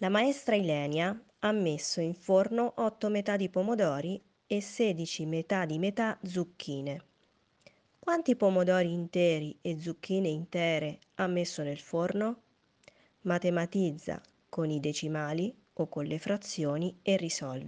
La maestra Ilenia ha messo in forno 8 metà di pomodori e 16 metà di metà zucchine. Quanti pomodori interi e zucchine intere ha messo nel forno? Matematizza con i decimali o con le frazioni e risolvi.